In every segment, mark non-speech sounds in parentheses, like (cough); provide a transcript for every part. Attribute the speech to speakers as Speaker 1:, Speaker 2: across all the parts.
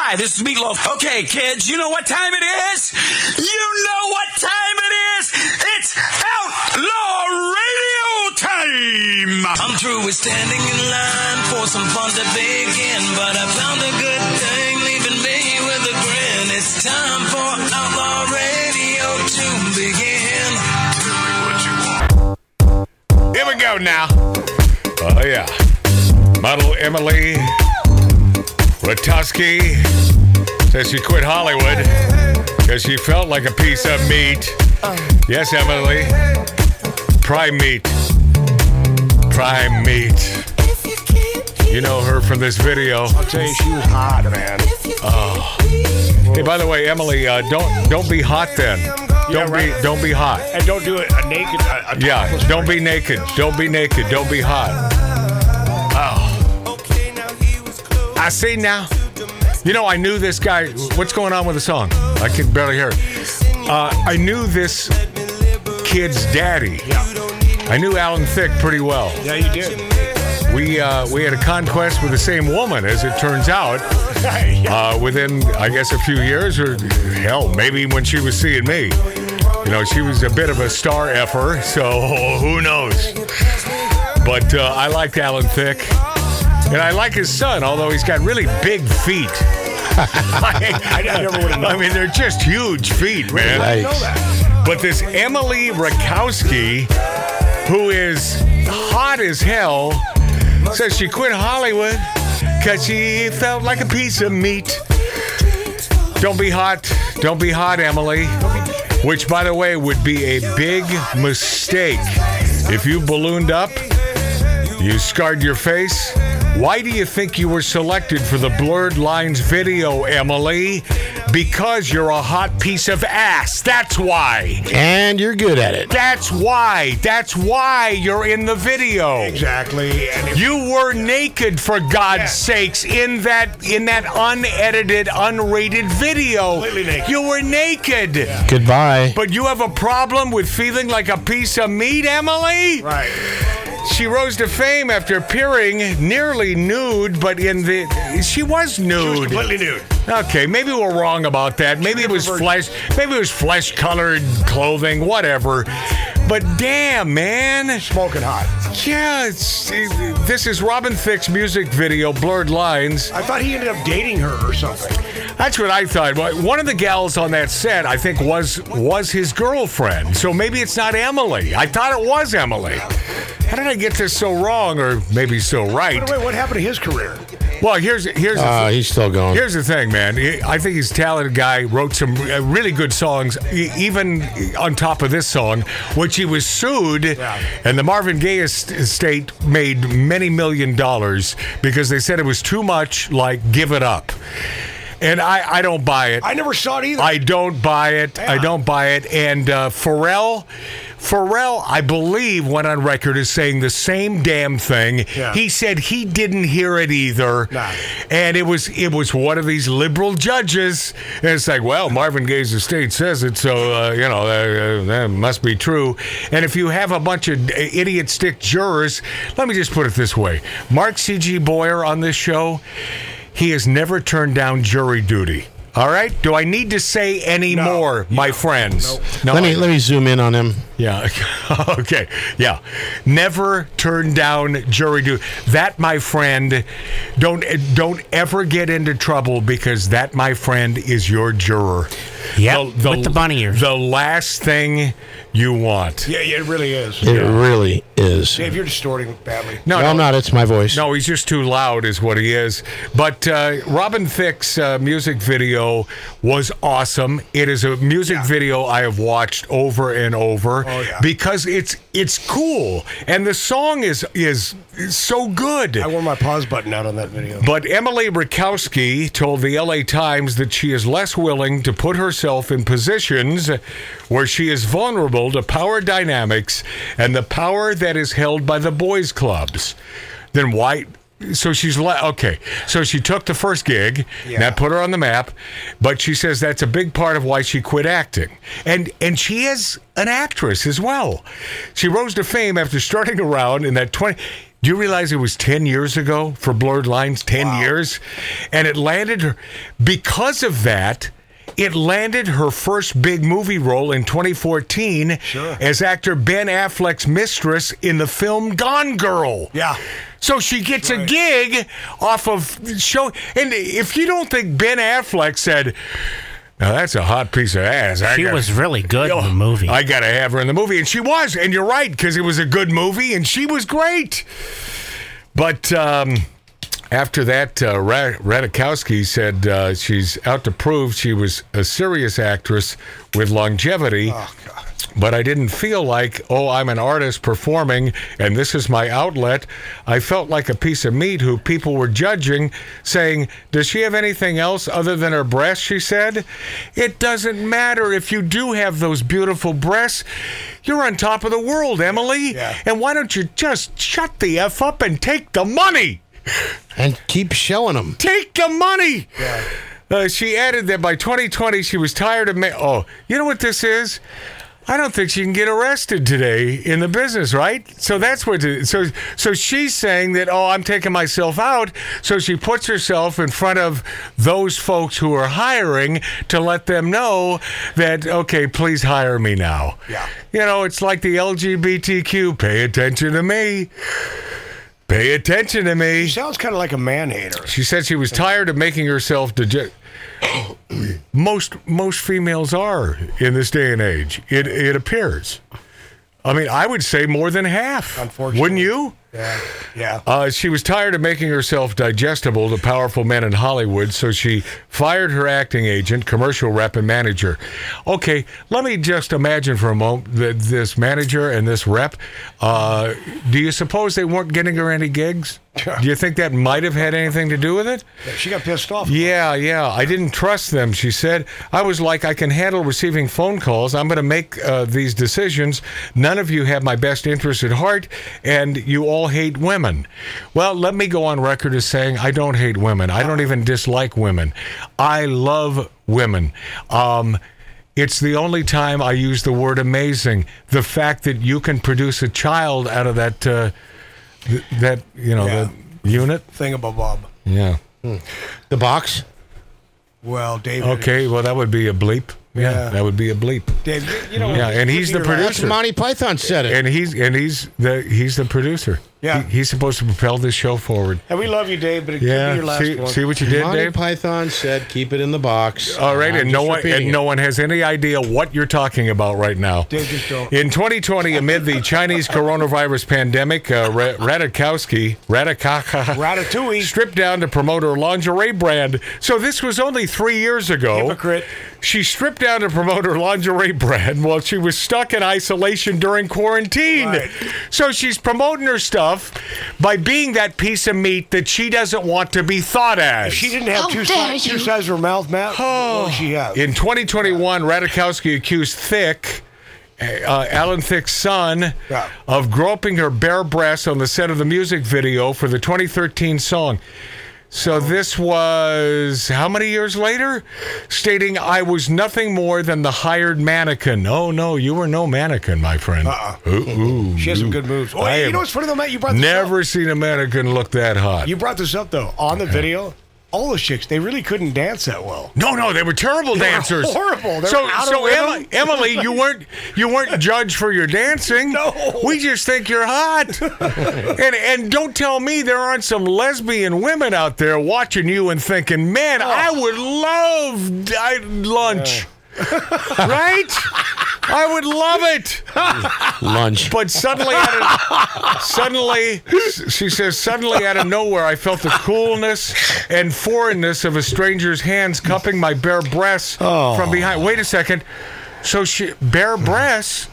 Speaker 1: Hi, this is Meatloaf. Okay, kids, you know what time it is? You know what time it is? It's Outlaw Radio time! I'm through with standing in line for some fun to begin, but I found a good thing leaving me with a grin. It's time for Outlaw Radio to begin.
Speaker 2: Here we go now. Oh, yeah. Model Emily Ratajkowski says she quit Hollywood because she felt like a piece of meat. Yes, Emily. Prime meat. Prime meat. You know her from this video.
Speaker 3: I'll tell you, she was hot, man.
Speaker 2: Hey, by the way, Emily, uh, don't don't be hot then. Don't
Speaker 3: right.
Speaker 2: be don't be hot.
Speaker 3: And don't do it a naked. A, a
Speaker 2: Yeah, don't be naked. Don't be naked. Don't be hot. I see now. You know, I knew this guy. What's going on with the song? I can barely hear it. Uh, I knew this kid's daddy.
Speaker 3: Yeah,
Speaker 2: I knew Alan Thicke pretty well.
Speaker 3: yeah, you did.
Speaker 2: We uh, we had a conquest with the same woman, as it turns out. (laughs) uh, within, I guess, a few years, or hell, maybe when she was seeing me. You know, she was a bit of a star effer, so (laughs) who knows? But uh, I liked Alan Thicke, and I like his son, although he's got really big feet.
Speaker 3: I, (laughs) I never would have known.
Speaker 2: I mean, they're just huge feet, man.
Speaker 3: I know that.
Speaker 2: But this Emily Rakowski, who is hot as hell, says she quit Hollywood because she felt like a piece of meat. Don't be hot. Don't be hot, Emily. Which, by the way, would be a big mistake. If you ballooned up, you scarred your face. Why do you think you were selected for the Blurred Lines video, Emily? Because you're a hot piece of ass. That's why.
Speaker 4: And you're good at it.
Speaker 2: That's why. That's why you're in the video.
Speaker 3: Exactly. And if,
Speaker 2: You were naked for God's
Speaker 3: Yeah.
Speaker 2: sakes in that in that unedited, unrated video.
Speaker 3: Completely naked.
Speaker 2: You were naked.
Speaker 4: Goodbye.
Speaker 2: But you have a problem with feeling like a piece of meat, Emily?
Speaker 3: right.
Speaker 2: She rose to fame after appearing nearly nude, but in the she was
Speaker 3: She was completely nude.
Speaker 2: Okay, maybe we're wrong about that. Maybe it was flesh. Maybe it was flesh-colored clothing, whatever. But damn, man.
Speaker 3: Smoking hot.
Speaker 2: Yeah, it's, this is Robin Thicke's music video, Blurred Lines.
Speaker 3: I thought he ended up dating her or something.
Speaker 2: That's what I thought. Well, One of the gals on that set, I think, was was his girlfriend. So maybe it's not Emily. I thought it was Emily. How did I get this so wrong, or maybe so right?
Speaker 3: By the way, what happened to his career?
Speaker 2: Well, here's here's the
Speaker 4: Uh, he's still going.
Speaker 2: Here's the thing, man. I think he's a talented guy. Wrote some uh, really good songs, e- even on top of this song, which he was sued, and the Marvin Gaye estate made many million dollars because they said it was too much like "Give It Up," and I, I don't buy it.
Speaker 3: I never saw it either.
Speaker 2: I don't buy it. I don't buy it. And uh, Pharrell, Pharrell, I believe, went on record as saying the same damn thing.
Speaker 3: Yeah.
Speaker 2: He said he didn't hear it either,
Speaker 3: Nah.
Speaker 2: and it was it was one of these liberal judges. And it's like, well, Marvin Gaye's estate says it, so uh, you know uh, that must be true. And if you have a bunch of idiot stick jurors, let me just put it this way: Mark C.G. Boyer on this show, he has never turned down jury duty. All right. Do I need to say any
Speaker 3: No.
Speaker 2: more, my friends? No.
Speaker 4: let me let me zoom in on him.
Speaker 2: yeah. (laughs) okay. Yeah. Never turn down jury duty. That, my friend, don't don't ever get into trouble because that, my friend, is your juror.
Speaker 5: Yep, with the bunny ears.
Speaker 2: The last thing you want.
Speaker 3: yeah, yeah, it really is.
Speaker 4: It really is.
Speaker 3: Dave, you're distorting badly.
Speaker 2: No,
Speaker 4: No,
Speaker 2: no,
Speaker 4: I'm not. It's my voice.
Speaker 2: No, he's just too loud, is what he is. But uh, Robin Thicke's uh, music video was awesome. It is a music
Speaker 3: Yeah.
Speaker 2: video I have watched over and over
Speaker 3: Oh, yeah.
Speaker 2: because it's it's cool and the song is is, is so good.
Speaker 3: I wore my pause button out on that video.
Speaker 2: But Emily Rakowski told the LA Times that she is less willing to put herself in positions where she is vulnerable to power dynamics and the power that is held by the boys' clubs. Then why? So she's le- okay. So she took the first gig.
Speaker 3: Yeah.
Speaker 2: That put her on the map. But she says that's a big part of why she quit acting. And and she is an actress as well. She rose to fame after starting around in that 20 Do you realize it was 10 years ago for Blurred Lines? 10 years? And it landed her, because of that, it landed her first big movie role in 2014 as actor Ben Affleck's mistress in the film Gone Girl.
Speaker 3: Yeah.
Speaker 2: So she gets a gig off of show. And if you don't think Ben Affleck said, now that's a hot piece of ass. I
Speaker 5: She
Speaker 2: gotta-
Speaker 5: was really good in the movie.
Speaker 2: I got to have her in the movie. And she was. And you're right, because it was a good movie and she was great. But um, after that, uh, Radikowski said uh, she's out to prove she was a serious actress with longevity. But I didn't feel like, oh, I'm an artist performing and this is my outlet. I felt like a piece of meat who people were judging, saying, Does she have anything else other than her breasts? She said, It doesn't matter if you do have those beautiful breasts. You're on top of the world, Emily.
Speaker 3: Yeah.
Speaker 2: And why don't you just shut the F up and take the money?
Speaker 4: And keep showing them.
Speaker 2: Take the money. Uh, she added that by 2020 she was tired of. Ma- oh, you know what this is? I don't think she can get arrested today in the business, right? So that's what. So so she's saying that oh, I'm taking myself out. So she puts herself in front of those folks who are hiring to let them know that okay, please hire me now.
Speaker 3: Yeah.
Speaker 2: You know, it's like the LGBTQ. Pay attention to me. Pay attention to me.
Speaker 3: She sounds kind of like a man hater.
Speaker 2: She said she was tired of making herself digest. (coughs) most most females are in this day and age. It it appears. I mean, I would say more than half.
Speaker 3: Unfortunately.
Speaker 2: wouldn't you?
Speaker 3: Yeah. Yeah.
Speaker 2: Uh, she was tired of making herself digestible to powerful men in Hollywood, so she fired her acting agent, commercial rep, and manager. Okay, let me just imagine for a moment that this manager and this rep. Uh, do you suppose they weren't getting her any gigs? Do you think that might have had anything to do with it?
Speaker 3: she got pissed off.
Speaker 2: Yeah, yeah. I didn't trust them, she said. I was like, I can handle receiving phone calls. I'm going to make uh, these decisions. None of you have my best interest at heart, and you all hate women. Well, let me go on record as saying I don't hate women. I don't even dislike women. I love women. Um, it's the only time I use the word amazing. The fact that you can produce a child out of that, uh, th- that you know,
Speaker 3: Yeah.
Speaker 2: that unit.
Speaker 3: Thingamabob.
Speaker 2: Yeah.
Speaker 4: The box.
Speaker 3: Well, David.
Speaker 2: Okay, well that would be a bleep. Yeah,
Speaker 3: Yeah.
Speaker 2: that would be a bleep.
Speaker 3: Dave, you know.
Speaker 2: Yeah, and he's the
Speaker 3: your last-
Speaker 2: producer.
Speaker 4: Monty Python said it.
Speaker 2: And he's and he's the he's the producer.
Speaker 3: Yeah.
Speaker 2: He- he's supposed to propel this show forward.
Speaker 3: And we love you, Dave, but it could be your last
Speaker 2: See,
Speaker 3: one.
Speaker 2: see what you did,
Speaker 4: Monty
Speaker 2: Dave?
Speaker 4: Python said, "Keep it in the box."
Speaker 2: All right,
Speaker 4: I'm
Speaker 2: and no one and
Speaker 4: it.
Speaker 2: no one has any idea what you're talking about right now.
Speaker 3: Dave, just don't.
Speaker 2: In 2020, amid the Chinese coronavirus pandemic, uh, Ra- Radikowski, Radikaka,
Speaker 3: Ratatouille.
Speaker 2: stripped down to promote her lingerie brand. So this was only three years ago.
Speaker 3: Hypocrite.
Speaker 2: She stripped down to promote her lingerie brand while she was stuck in isolation during quarantine.
Speaker 3: Right.
Speaker 2: So she's promoting her stuff by being that piece of meat that she doesn't want to be thought as.
Speaker 3: If she didn't have
Speaker 6: How
Speaker 3: two,
Speaker 6: dare
Speaker 3: si- two
Speaker 6: you.
Speaker 3: sides of her mouth, Matt, what would she have?
Speaker 2: In 2021, Radikowski accused Thicke, uh, Alan Thicke's son,
Speaker 3: Yeah.
Speaker 2: of groping her bare breasts on the set of the music video for the 2013 song. So this was how many years later? Stating, I was nothing more than the hired mannequin. Oh, no, you were no mannequin, my friend.
Speaker 3: Uh-uh.
Speaker 2: Ooh, ooh,
Speaker 3: She has some
Speaker 2: ooh.
Speaker 3: good moves. Oh,
Speaker 2: I
Speaker 3: you
Speaker 2: have
Speaker 3: know what's funny though, Matt? You brought this
Speaker 2: Never
Speaker 3: up.
Speaker 2: seen a mannequin look that hot.
Speaker 3: You brought this up though on the video. All the chicks, they really couldn't dance that well.
Speaker 2: No, no, they were terrible
Speaker 3: They were
Speaker 2: dancers.
Speaker 3: horrible. They
Speaker 2: so,
Speaker 3: were
Speaker 2: so. Emily, Emily, you weren't you weren't (laughs) judged for your dancing.
Speaker 3: No.
Speaker 2: we just think you're hot. (laughs) and and don't tell me there aren't some lesbian women out there watching you and thinking, man, I
Speaker 3: Oh.
Speaker 2: would love lunch. right? (laughs) I would love it.
Speaker 4: lunch.
Speaker 2: But suddenly, out of, suddenly, she says, suddenly out of nowhere, I felt the coolness and foreignness of a stranger's hands cupping my bare breasts from behind. Wait a second. So she bare breasts.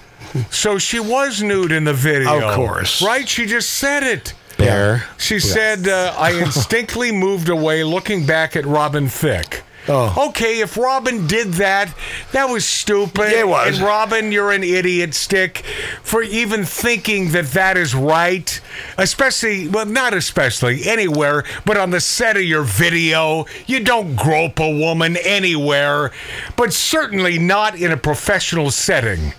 Speaker 2: So she was nude in the video.
Speaker 3: Of course.
Speaker 2: right? She just said it.
Speaker 4: Bear.
Speaker 2: She said, uh, I instinctively moved away, looking back at Robin Thicke.
Speaker 3: Oh.
Speaker 2: Okay, if Robin did that, that was stupid.
Speaker 3: Yeah, it was.
Speaker 2: And Robin, you're an idiot stick for even thinking that that is right. Especially, well, not especially, anywhere, but on the set of your video. You don't grope a woman anywhere, but certainly not in a professional setting.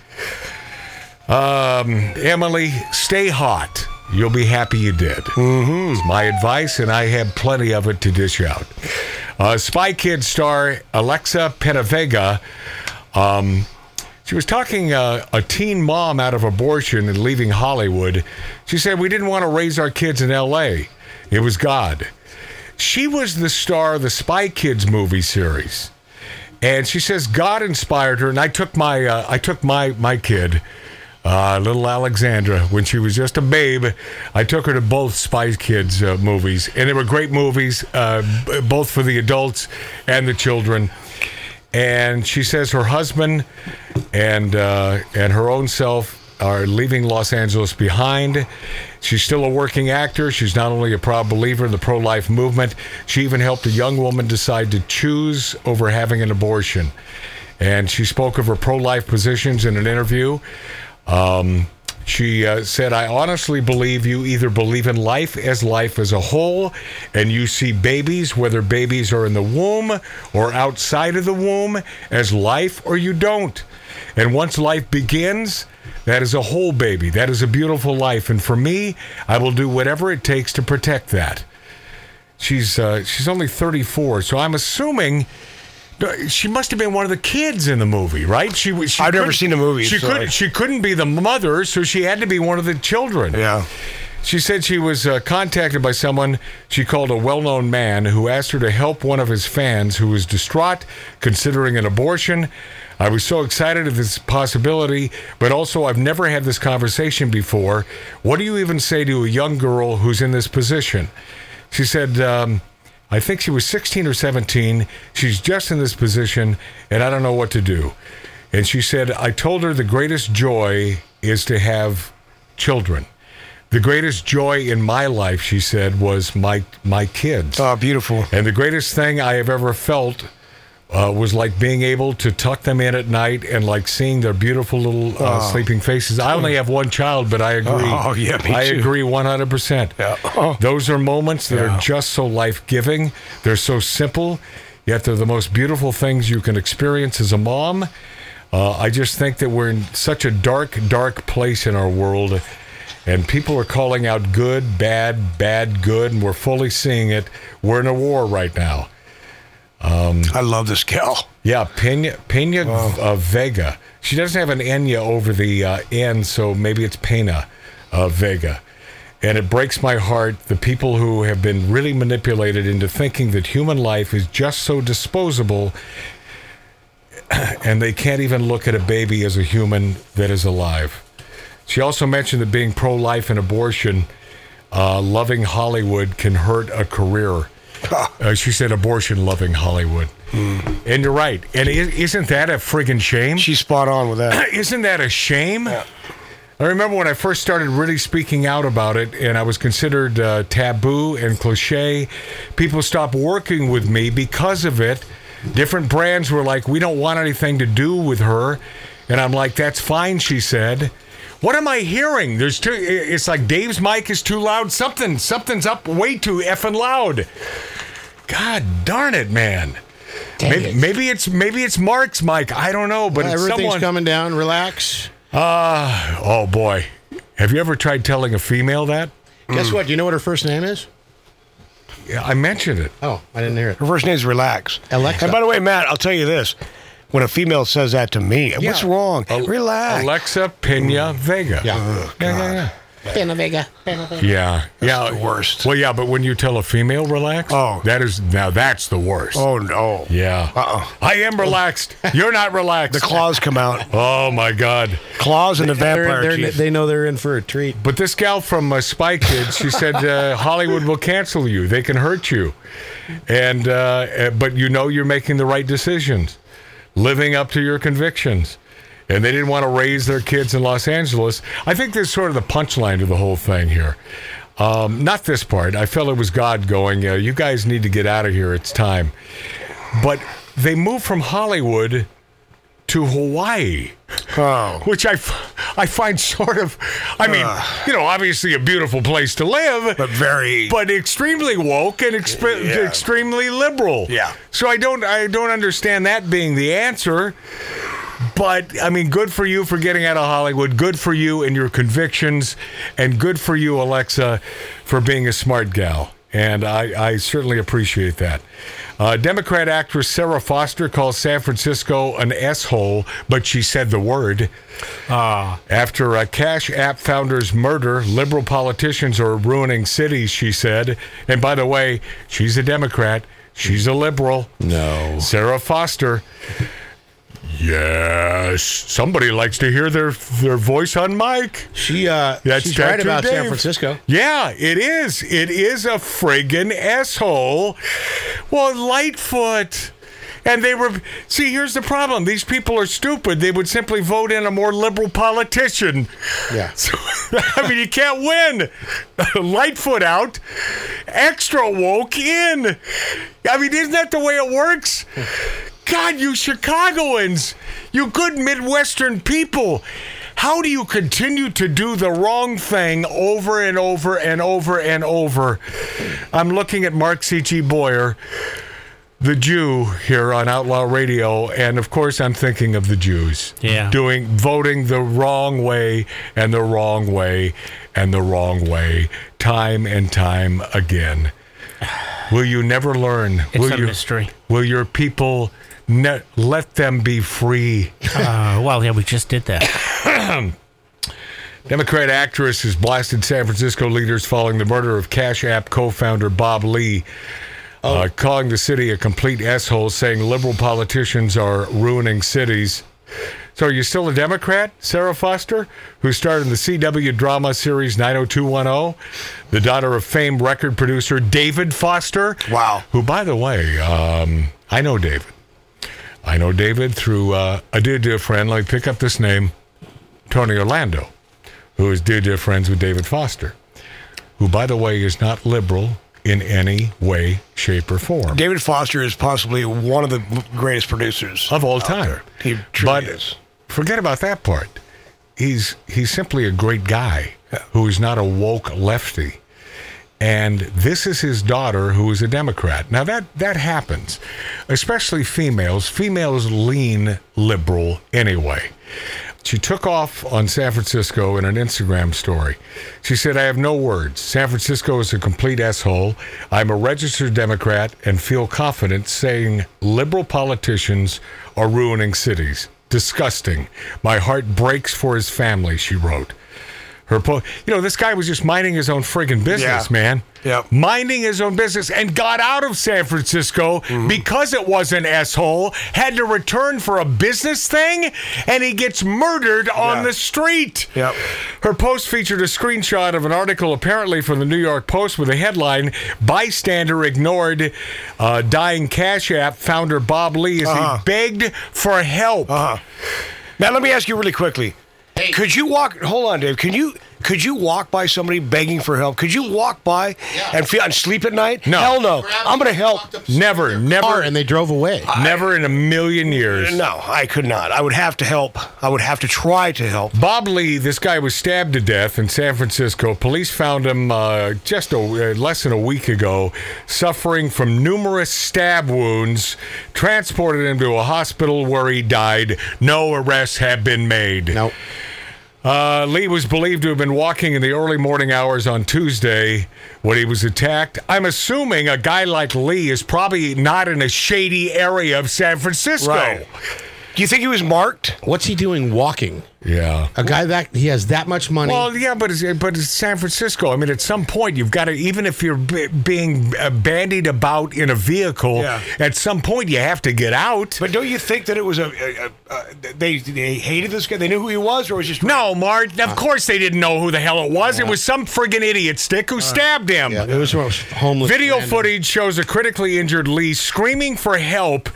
Speaker 2: Um, Emily, stay hot. you'll be happy you did. Mm-hmm. It's my advice, and I have plenty of it to dish out. Uh, Spy Kids star Alexa Penavega. Um, she was talking uh, a teen mom out of abortion and leaving Hollywood. She said, We didn't want to raise our kids in L.A., it was God. She was the star of the Spy Kids movie series. And she says God inspired her, and I took my uh, I took my my kid, uh, little Alexandra, when she was just a babe. I took her to both Spy Kids uh, movies, and they were great movies, uh, b- both for the adults and the children. And she says her husband and uh, and her own self are leaving Los Angeles behind. She's still a working actor. She's not only a proud believer in the pro life movement, she even helped a young woman decide to choose over having an abortion. And she spoke of her pro life positions in an interview. Um, she uh, said, I honestly believe you either believe in life as life as a whole, and you see babies, whether babies are in the womb or outside of the womb, as life, or you don't. And once life begins, that is a whole baby. That is a beautiful life. And for me, I will do whatever it takes to protect that. She's uh, she's only 34, so I'm assuming she must have been one of the kids in the movie, right? She, she
Speaker 3: I've never seen the movie,
Speaker 2: She
Speaker 3: so
Speaker 2: couldn't she couldn't be the mother, so she had to be one of the children.
Speaker 3: Yeah.
Speaker 2: She said she was uh, contacted by someone she called a well known man who asked her to help one of his fans who was distraught considering an abortion. I was so excited at this possibility, but also I've never had this conversation before. What do you even say to a young girl who's in this position? She said, um, I think she was 16 or 17. She's just in this position, and I don't know what to do. And she said, I told her the greatest joy is to have children. The greatest joy in my life, she said, was my my kids.
Speaker 3: Oh, beautiful.
Speaker 2: And the greatest thing I have ever felt uh, was like being able to tuck them in at night and like seeing their beautiful little uh, sleeping faces. I only have one child, but I agree.
Speaker 3: Oh, yeah, me
Speaker 2: I
Speaker 3: too.
Speaker 2: agree 100%.
Speaker 3: Yeah. Oh.
Speaker 2: Those are moments that
Speaker 3: Yeah.
Speaker 2: are just so life giving. They're so simple, yet they're the most beautiful things you can experience as a mom. Uh, I just think that we're in such a dark, dark place in our world, and people are calling out good, bad, bad, good, and we're fully seeing it. We're in a war right now.
Speaker 3: I love this gal.
Speaker 2: Yeah, Pena, Pena uh, Vega. She doesn't have an Enya over the uh, N, so maybe it's Pena uh, Vega. And it breaks my heart the people who have been really manipulated into thinking that human life is just so disposable and they can't even look at a baby as a human that is alive. She also mentioned that being pro life and abortion, uh, loving Hollywood can hurt a career. Uh, she said abortion loving Hollywood. And you're right. And isn't that a friggin' shame?
Speaker 3: She's spot on with that. (clears throat)
Speaker 2: Isn't that a shame? I remember when I first started really speaking out about it, and I was considered uh, taboo and cliche. People stopped working with me because of it. Different brands were like, "We don't want anything to do with her," and I'm like, "That's fine," she said. What am I hearing? There's too. It's like Dave's mic is too loud. Something, something's up way too effing loud. God darn it, man. Maybe, maybe it's maybe it's Mark's mic. I don't know, but it's
Speaker 4: Everything's
Speaker 2: someone.
Speaker 4: coming down. Relax.
Speaker 2: Uh, oh boy. Have you ever tried telling a female that?
Speaker 4: Guess what? Do you know what her first name is?
Speaker 2: Yeah, I mentioned it.
Speaker 4: Oh, I didn't hear it.
Speaker 3: Her first name is Relax.
Speaker 4: Alexa.
Speaker 3: And by the way, Matt, I'll tell you this. When a female says that to me, what's wrong?
Speaker 2: Al-
Speaker 3: Relax.
Speaker 2: Alexa Pena Vega.
Speaker 4: Yeah.
Speaker 2: yeah, yeah, yeah.
Speaker 5: Pena Vega. Pena Vega.
Speaker 2: Yeah, yeah.
Speaker 3: the worst.
Speaker 2: Well, yeah, but when you tell a female relax,
Speaker 3: Oh.
Speaker 2: that is now that's the worst.
Speaker 3: oh, no.
Speaker 2: Yeah.
Speaker 3: Uh-uh.
Speaker 2: I am relaxed. You're not relaxed.
Speaker 3: The claws come out. (laughs)
Speaker 2: Oh my God.
Speaker 3: Claws and the
Speaker 4: They're- they're-
Speaker 3: chief.
Speaker 4: they know they're in for a treat.
Speaker 2: But this gal from uh, Spy Kids, she said uh, (laughs) Hollywood will cancel you. They can hurt you, and uh, uh, but you know you're making the right decisions, living up to your convictions. And they didn't want to raise their kids in Los Angeles. I think there's sort of the punchline to the whole thing here. Um, not this part. I felt it was God going, uh, you guys need to get out of here. It's time. But they moved from Hollywood to Hawaii
Speaker 3: oh.
Speaker 2: which I, f- I find sort of, I mean, you know, obviously a beautiful place to live,
Speaker 3: But very.
Speaker 2: but extremely woke and exp-
Speaker 3: Yeah.
Speaker 2: extremely liberal.
Speaker 3: Yeah.
Speaker 2: So I don't, I don't understand that being the answer. But I mean, good for you for getting out of Hollywood. Good for you and your convictions, and good for you, Alexa, for being a smart gal. And I, I certainly appreciate that. Uh, Democrat actress Sarah Foster called San Francisco an S-hole, but she said the word. After a Cash App founder's murder, liberal politicians are ruining cities, she said. And by the way, she's a Democrat. She's a liberal.
Speaker 4: No.
Speaker 2: Sarah Foster. Yes, somebody likes to hear their their voice on mic.
Speaker 4: She uh
Speaker 2: That's
Speaker 4: she's right about San Francisco.
Speaker 2: Yeah, it is. It is a friggin' asshole. Well, Lightfoot. And they were, see, here's the problem. These people are stupid. They would simply vote in a more liberal politician.
Speaker 4: Yeah. (laughs)
Speaker 2: I mean, you can't win. (laughs) Lightfoot out, extra woke in. I mean, isn't that the way it works? God, you Chicagoans, you good Midwestern people. How do you continue to do the wrong thing over and over and over and over? I'm looking at Mark C.G. Boyer, the Jew here on Outlaw Radio, and of course I'm thinking of the Jews.
Speaker 5: Yeah.
Speaker 2: Doing voting the wrong way and the wrong way and the wrong way time and time again. Will you never learn?
Speaker 5: It's
Speaker 2: will
Speaker 5: a
Speaker 2: you,
Speaker 5: mystery.
Speaker 2: Will your people ne- let them be free?
Speaker 5: Uh, well, yeah, we just did that. (coughs)
Speaker 2: Democrat actress has blasted San Francisco leaders following the murder of Cash App co-founder Bob Lee, uh, calling the city a complete s-hole, saying liberal politicians are ruining cities. So, are you still a Democrat, Sarah Foster, who starred in the CW drama series 90210, the daughter of famed record producer David Foster?
Speaker 3: Wow.
Speaker 2: Who, by the way, um, I know David. I know David through uh, a dear, dear friend. Me pick up this name Tony Orlando, who is dear, dear friends with David Foster, who, by the way, is not liberal in any way, shape, or form
Speaker 3: David Foster is possibly one of the greatest producers
Speaker 2: of all time.
Speaker 3: there. He truly
Speaker 2: but
Speaker 3: is.
Speaker 2: forget about that part. He's he's simply a great guy who is not a woke lefty. And this is his daughter who is a Democrat. Now that that happens, especially females. Females lean liberal anyway. She took off on San Francisco in an Instagram story. She said, I have no words. San Francisco is a complete asshole. I'm a registered Democrat and feel confident saying liberal politicians are ruining cities. Disgusting. My heart breaks for his family, she wrote. Her po- you know, this guy was just minding his own friggin' business,
Speaker 3: Yeah.
Speaker 2: man.
Speaker 3: Yep.
Speaker 2: Minding his own business and got out of San Francisco
Speaker 3: Mm-hmm.
Speaker 2: because it was an asshole, had to return for a business thing, and he gets murdered on
Speaker 3: Yeah.
Speaker 2: the street.
Speaker 3: Yep.
Speaker 2: Her post featured a screenshot of an article apparently from the New York Post with a headline Bystander ignored uh, dying Cash App founder Bob Lee as
Speaker 3: Uh-huh.
Speaker 2: he begged for help.
Speaker 3: Uh-huh. Now let me ask you really quickly. Could you walk? Hold on, Dave. Can you could you walk by somebody begging for help? Could you walk by and feel and sleep at night?
Speaker 2: No.
Speaker 3: Hell no. I'm gonna help.
Speaker 2: Never,
Speaker 4: Car,
Speaker 2: never,
Speaker 4: and they drove away.
Speaker 2: never in a million years.
Speaker 3: No, I could not. I would have to help. I would have to try to help.
Speaker 2: Bob Lee, this guy was stabbed to death in San Francisco. Police found him uh, just a, uh, less than a week ago, suffering from numerous stab wounds. Transported him to a hospital where he died. No arrests have been made.
Speaker 4: No.
Speaker 2: Uh, Lee was believed to have been walking in the early morning hours on Tuesday when he was attacked. I'm assuming a guy like Lee is probably not in a shady area of San Francisco.
Speaker 3: Right. Do you think he was marked?
Speaker 4: What's he doing walking?
Speaker 2: Yeah.
Speaker 4: A guy that he has that much money.
Speaker 2: Well, yeah, but it's, but it's San Francisco. I mean, at some point, you've got to, even if you're b- being uh, bandied about in a vehicle,
Speaker 3: Yeah.
Speaker 2: at some point, you have to get out.
Speaker 3: But don't you think that it was a, a, a, a they they hated this guy? They knew who he was, or was just
Speaker 2: No, Mart, of uh. course they didn't know who the hell it was. It was some friggin' idiot stick who uh. stabbed him.
Speaker 4: yeah, it was one of those homeless.
Speaker 2: Video
Speaker 4: random-
Speaker 2: footage shows a critically injured Lee screaming for help.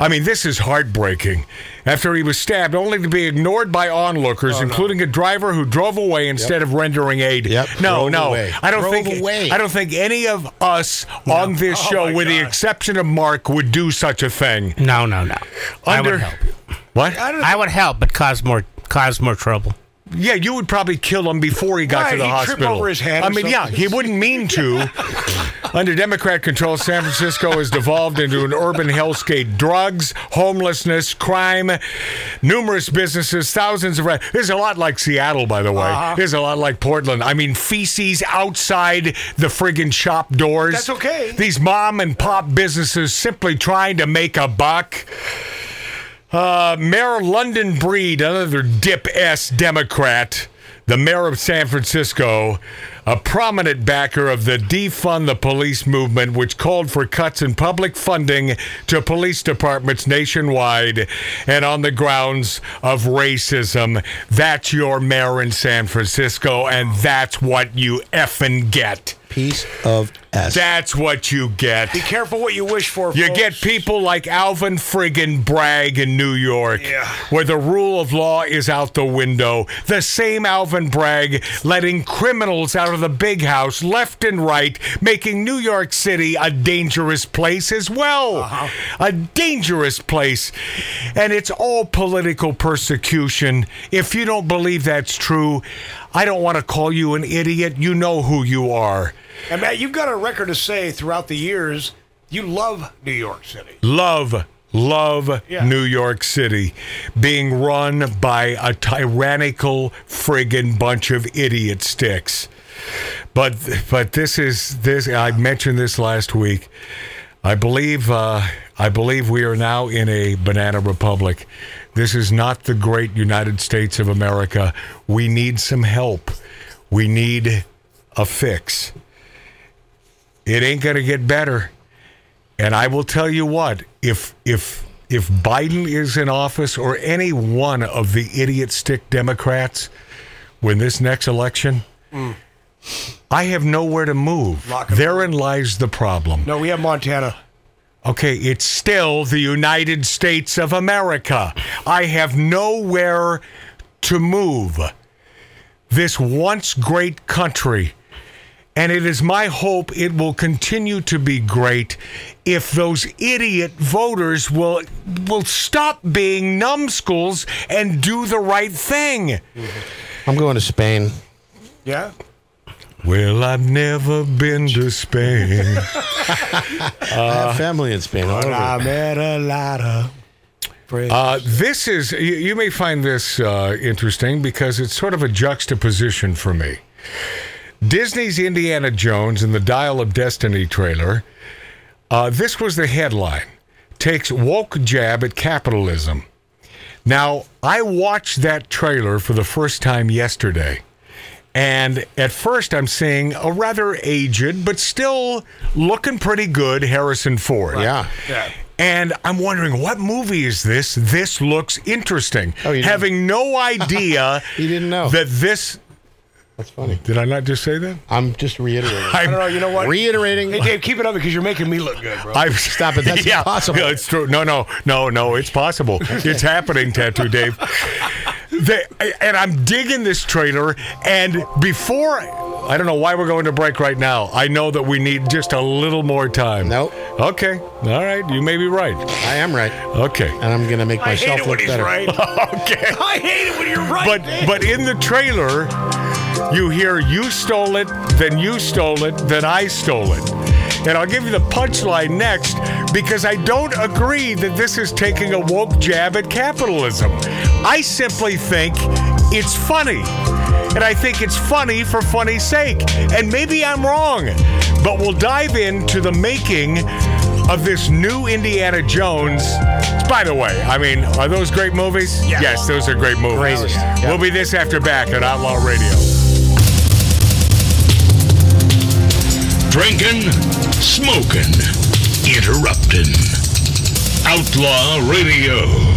Speaker 2: I mean, this is heartbreaking. After he was stabbed, only to be ignored by onlookers, oh, including a driver who drove away instead of rendering aid.
Speaker 4: Yep,
Speaker 2: No,
Speaker 4: drove
Speaker 2: no,
Speaker 4: away.
Speaker 2: I don't
Speaker 4: Drove
Speaker 2: think.
Speaker 4: away.
Speaker 2: I don't think any of us on this
Speaker 3: Oh,
Speaker 2: show,
Speaker 3: my
Speaker 2: with the exception of Mark, would do such a thing.
Speaker 5: No, no, no. I would help.
Speaker 2: what?
Speaker 5: I would help, but cause more cause more trouble.
Speaker 2: Yeah, you would probably kill him before he got
Speaker 3: Right,
Speaker 2: to the
Speaker 3: he'd trip
Speaker 2: hospital.
Speaker 3: over his hand
Speaker 2: I
Speaker 3: or
Speaker 2: mean, yeah, he wouldn't mean to. (laughs) Under Democrat control, San Francisco has devolved into an urban hellscape. Drugs, homelessness, crime, numerous businesses, thousands of. Re- this is a lot like Seattle, by the way.
Speaker 3: Uh-huh.
Speaker 2: This is a lot like Portland. I mean, feces outside the friggin' shop doors.
Speaker 3: That's okay.
Speaker 2: These mom and pop businesses simply trying to make a buck. Uh, Mayor London Breed, another dip S Democrat, the mayor of San Francisco, a prominent backer of the defund the police movement, which called for cuts in public funding to police departments nationwide and on the grounds of racism. That's your mayor in San Francisco, and that's what you effing get.
Speaker 4: Piece of S.
Speaker 2: That's what you get.
Speaker 3: Be careful what you wish for.
Speaker 2: You
Speaker 3: folks.
Speaker 2: get people like Alvin friggin' Bragg in New York,
Speaker 3: Yeah.
Speaker 2: where the rule of law is out the window. The same Alvin Bragg letting criminals out of the big house left and right, making New York City a dangerous place as well. Uh-huh. A dangerous place. And it's all political persecution. If you don't believe that's true, I don't want to call you an idiot. You know who you are.
Speaker 3: And Matt, you've got a record to say throughout the years. You love New York City.
Speaker 2: love love
Speaker 3: Yeah.
Speaker 2: New York City being run by a tyrannical friggin' bunch of idiot sticks. But but this is this I mentioned this last week. I believe uh, I believe we are now in a banana republic. This is not the great United States of America. We need some help. We need a fix. It ain't going to get better. And I will tell you what, if if if Biden is in office or any one of the idiot stick Democrats win this next election, mm. I have nowhere to move. Therein lies the problem.
Speaker 3: No, we have Montana.
Speaker 2: Okay, it's still the United States of America. I have nowhere to move. This once great country. And it is my hope it will continue to be great if those idiot voters will will stop being numbskulls and do the right thing.
Speaker 4: I'm going to Spain.
Speaker 3: Yeah.
Speaker 2: Well, I've never been to Spain. (laughs)
Speaker 4: I have family in Spain. all.
Speaker 3: I met a lot of friends.
Speaker 2: Uh, this is, you, you may find this uh, interesting because it's sort of a juxtaposition for me. Disney's Indiana Jones and the Dial of Destiny trailer. Uh, this was the headline Takes woke jab at capitalism. Now, I watched that trailer for the first time yesterday. And at first, I'm seeing a rather aged, but still looking pretty good Harrison Ford.
Speaker 4: Yeah.
Speaker 3: yeah.
Speaker 2: And I'm wondering, what movie is this? This looks interesting.
Speaker 4: Oh, you didn't-
Speaker 2: Having no (laughs) idea
Speaker 4: You didn't know.
Speaker 2: that this.
Speaker 4: That's funny.
Speaker 2: Did I not just say that?
Speaker 4: I'm just reiterating. (laughs)
Speaker 3: I don't know. You know what?
Speaker 4: reiterating.
Speaker 3: Hey, Dave, keep it up because you're making me look good, bro.
Speaker 2: I've
Speaker 4: Stop it. That's (laughs)
Speaker 2: yeah,
Speaker 4: impossible.
Speaker 2: yeah, it's true. No, no, no, no. It's possible. It's happening, Tattoo Dave. They, and I'm digging this trailer. And before, I don't know why we're going to break right now. I know that we need just a little more time.
Speaker 4: Nope.
Speaker 2: Okay. All right. You may be right.
Speaker 4: I am right,
Speaker 2: Okay.
Speaker 4: and I'm going to make
Speaker 3: I hate
Speaker 4: myself
Speaker 3: it when
Speaker 4: look
Speaker 3: he's
Speaker 4: better.
Speaker 3: right. (laughs)
Speaker 2: Okay.
Speaker 3: I hate it when you're right.
Speaker 2: But
Speaker 3: Dave.
Speaker 2: but in the trailer, you hear you stole it, then you stole it, then I stole it. And I'll give you the punchline next because I don't agree that this is taking a woke jab at capitalism. I simply think it's funny. And I think it's funny for funny's sake. And maybe I'm wrong. But we'll dive into the making of this new Indiana Jones. By the way, I mean, are those great movies? Yes, those are great movies.
Speaker 4: Greatest.
Speaker 2: We'll be this after back at Outlaw Radio.
Speaker 1: Drinking, smoking, interrupting. Outlaw Radio.